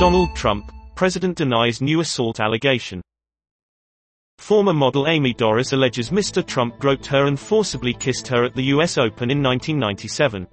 Donald Trump, President denies new assault allegation. Former model Amy Dorris alleges Mr. Trump groped her and forcibly kissed her at the US Open in 1997.